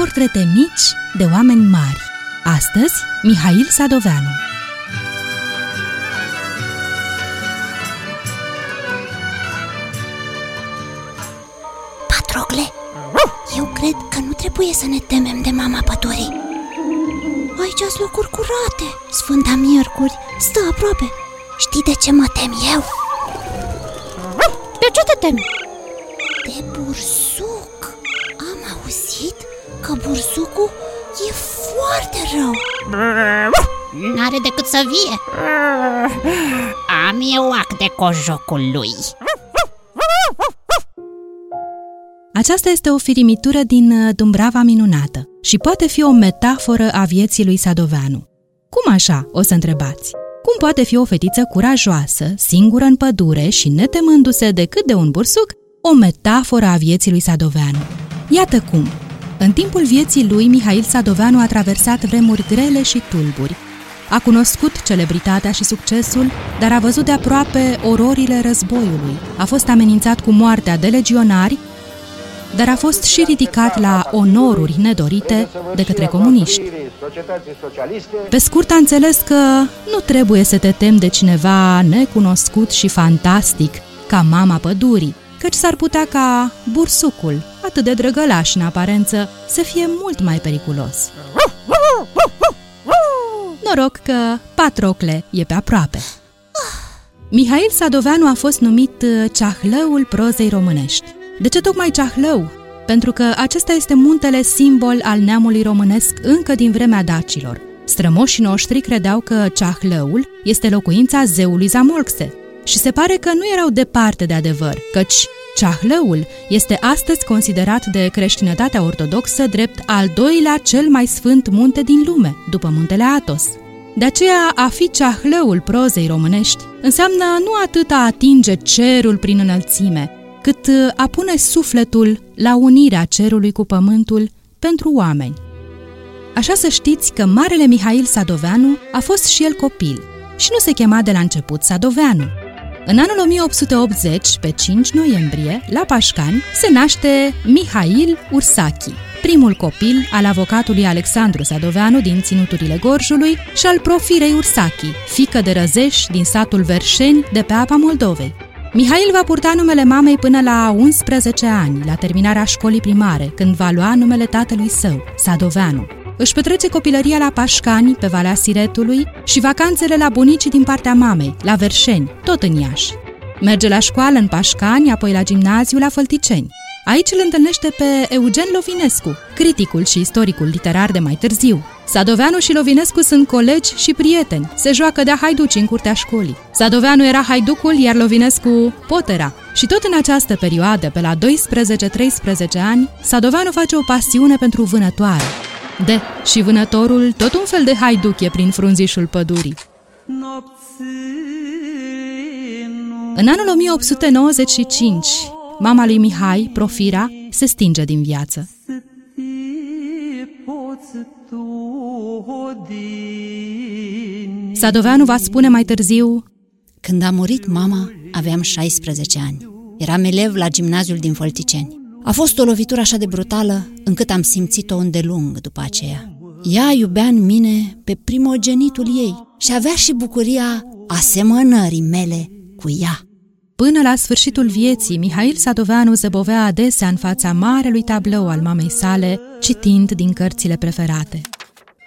Portrete mici de oameni mari. Astăzi, Mihail Sadoveanu. Patrocle, eu cred că nu trebuie să ne temem de mama pădurii. Aici sunt locuri curate, Sfânta Miercuri stă aproape. Știi de ce mă tem eu? De ce te temi? De bursuc Am auzit că bursucul e foarte rău N-are decât să vie Am eu ac de cojocul lui Aceasta este o firimitură din uh, Dumbrava minunată și poate fi o metaforă a vieții lui Sadoveanu. Cum așa, o să întrebați? Cum poate fi o fetiță curajoasă, singură în pădure și netemându-se decât de un bursuc, o metaforă a vieții lui Sadoveanu? Iată cum! În timpul vieții lui, Mihail Sadoveanu a traversat vremuri grele și tulburi. A cunoscut celebritatea și succesul, dar a văzut de aproape ororile războiului. A fost amenințat cu moartea de legionari dar a fost și ridicat la onoruri nedorite de către comuniști. Pe scurt, a înțeles că nu trebuie să te temi de cineva necunoscut și fantastic ca mama pădurii, căci s-ar putea ca bursucul, atât de drăgălaș în aparență, să fie mult mai periculos. Noroc că Patrocle e pe aproape. Mihail Sadoveanu a fost numit uh, ceahlăul prozei românești. De ce tocmai Ceahlău? Pentru că acesta este muntele simbol al neamului românesc încă din vremea dacilor. Strămoșii noștri credeau că Ceahlăul este locuința zeului Zamolxe și se pare că nu erau departe de adevăr, căci Ceahlăul este astăzi considerat de creștinătatea ortodoxă drept al doilea cel mai sfânt munte din lume, după muntele Atos. De aceea, a fi ceahlăul prozei românești înseamnă nu atât a atinge cerul prin înălțime, cât uh, a pune sufletul la unirea cerului cu pământul pentru oameni. Așa să știți că Marele Mihail Sadoveanu a fost și el copil și nu se chema de la început Sadoveanu. În anul 1880, pe 5 noiembrie, la Pașcani, se naște Mihail Ursachi, primul copil al avocatului Alexandru Sadoveanu din ținuturile Gorjului și al profirei Ursachi, fică de răzeș din satul Verșeni de pe apa Moldovei. Mihail va purta numele mamei până la 11 ani, la terminarea școlii primare, când va lua numele tatălui său, Sadoveanu. Își petrece copilăria la Pașcani, pe Valea Siretului, și vacanțele la bunicii din partea mamei, la Verșeni, tot în Iași. Merge la școală în Pașcani, apoi la gimnaziu la Fălticeni. Aici îl întâlnește pe Eugen Lovinescu, criticul și istoricul literar de mai târziu. Sadoveanu și Lovinescu sunt colegi și prieteni. Se joacă de haiduci în curtea școlii. Sadoveanu era haiducul, iar Lovinescu potera. Și tot în această perioadă, pe la 12-13 ani, Sadoveanu face o pasiune pentru vânătoare. De, și vânătorul, tot un fel de haiduc e prin frunzișul pădurii. În anul 1895, mama lui Mihai, Profira, se stinge din viață. Sadoveanu va spune mai târziu Când a murit mama, aveam 16 ani. Eram elev la gimnaziul din Folticeni. A fost o lovitură așa de brutală încât am simțit-o îndelung după aceea. Ea iubea în mine pe primogenitul ei și avea și bucuria asemănării mele cu ea. Până la sfârșitul vieții, Mihail Sadoveanu zăbovea adesea în fața marelui tablou al mamei sale, citind din cărțile preferate.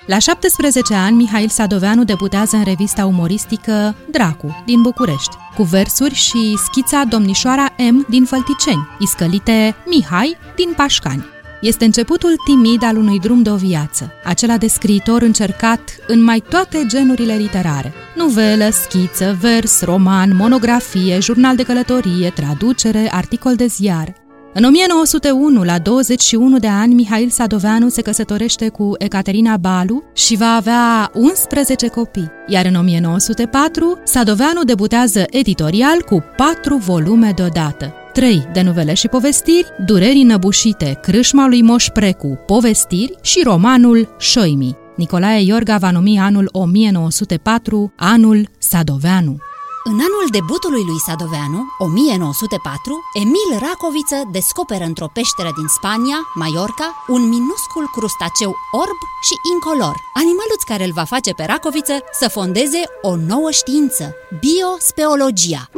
La 17 ani, Mihail Sadoveanu debutează în revista umoristică Dracu, din București, cu versuri și schița Domnișoara M din Fălticeni, iscălite Mihai din Pașcani. Este începutul timid al unui drum de o viață, acela de scriitor încercat în mai toate genurile literare. Nuvelă, schiță, vers, roman, monografie, jurnal de călătorie, traducere, articol de ziar. În 1901, la 21 de ani, Mihail Sadoveanu se căsătorește cu Ecaterina Balu și va avea 11 copii. Iar în 1904, Sadoveanu debutează editorial cu patru volume deodată. 3 de novele și povestiri, Durerii năbușite, Crâșma lui Moș Precu, povestiri și romanul Șoimi. Nicolae Iorga va numi anul 1904 anul Sadoveanu. În anul debutului lui Sadoveanu, 1904, Emil Racoviță descoperă într-o peșteră din Spania, Mallorca, un minuscul crustaceu orb și incolor, animaluț care îl va face pe Racoviță să fondeze o nouă știință, biospeologia.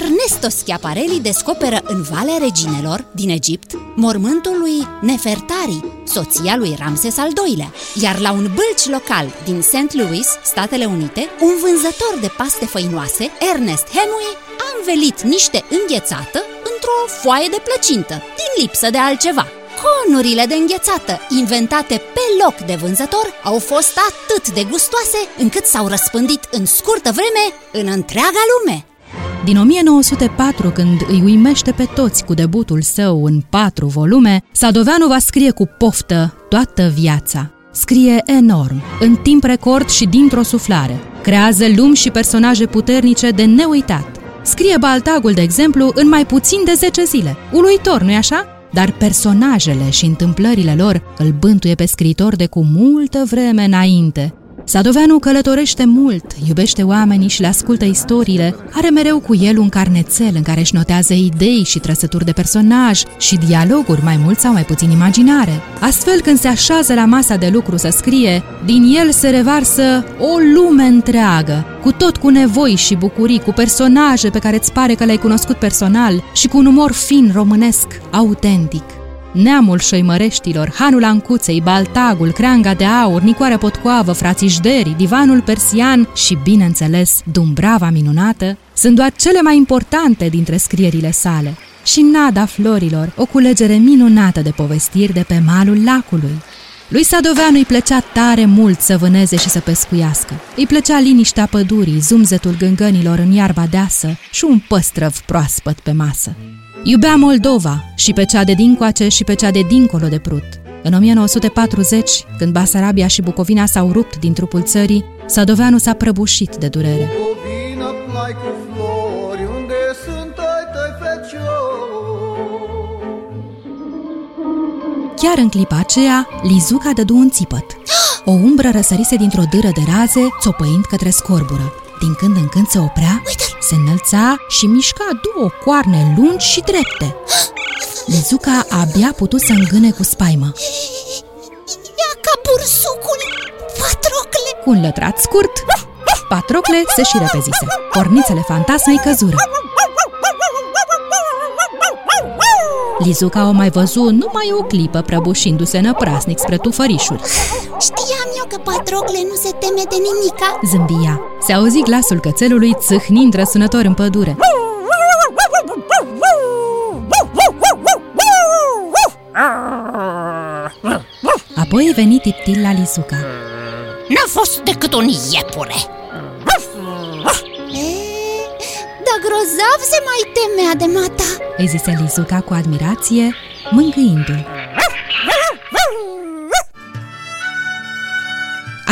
Ernesto Schiaparelli descoperă în Valea Reginelor, din Egipt, mormântul lui Nefertari, soția lui Ramses al II-lea, iar la un bălci local din St. Louis, Statele Unite, un vânzător de paste făinoase, Ernest Hemingway, a învelit niște înghețată într-o foaie de plăcintă, din lipsă de altceva. Conurile de înghețată, inventate pe loc de vânzător, au fost atât de gustoase încât s-au răspândit în scurtă vreme în întreaga lume. Din 1904, când îi uimește pe toți cu debutul său în patru volume, Sadoveanu va scrie cu poftă toată viața. Scrie enorm, în timp record și dintr-o suflare. Creează lumi și personaje puternice de neuitat. Scrie Baltagul, de exemplu, în mai puțin de 10 zile. Uluitor, nu-i așa? Dar personajele și întâmplările lor îl bântuie pe scriitor de cu multă vreme înainte. Sadoveanu călătorește mult, iubește oamenii și le ascultă istoriile, are mereu cu el un carnețel în care își notează idei și trăsături de personaj și dialoguri mai mult sau mai puțin imaginare. Astfel, când se așează la masa de lucru să scrie, din el se revarsă o lume întreagă, cu tot cu nevoi și bucurii, cu personaje pe care îți pare că le-ai cunoscut personal și cu un umor fin românesc, autentic neamul șoimăreștilor, hanul Ancuței, Baltagul, Creanga de Aur, Nicoarea Potcoavă, frații Jderi, Divanul Persian și, bineînțeles, Dumbrava minunată, sunt doar cele mai importante dintre scrierile sale. Și Nada Florilor, o culegere minunată de povestiri de pe malul lacului. Lui Sadoveanu îi plăcea tare mult să vâneze și să pescuiască. Îi plăcea liniștea pădurii, zumzetul gângănilor în iarba deasă și un păstrăv proaspăt pe masă. Iubea Moldova și pe cea de dincoace și pe cea de dincolo de Prut. În 1940, când Basarabia și Bucovina s-au rupt din trupul țării, Sadoveanu s-a prăbușit de durere. Bucovina plai cu flori, unde sunt ai tăi Chiar în clipa aceea, Lizuca dădu un țipăt. O umbră răsărise dintr-o dâră de raze, țopăind către scorbură. Din când în când se oprea, se înălța și mișca două coarne lungi și drepte. Lizuca abia putut să îngâne cu spaimă. Ia ca bursucul, Patrocle! Cu un lătrat scurt, Patrocle se și repezise. Pornițele fantasmei căzură. Lizuca o mai văzut numai o clipă prăbușindu-se năprasnic spre tufărișuri. Știam eu că Patrocle nu se teme de nimica Zâmbia. Se auzi glasul cățelului țâhnind răsunător în pădure. Apoi veni Tiptil la Lizuca. N-a fost decât un iepure e, Dar grozav se mai temea de mata Îi zise Lizuca cu admirație, mângâindu-l.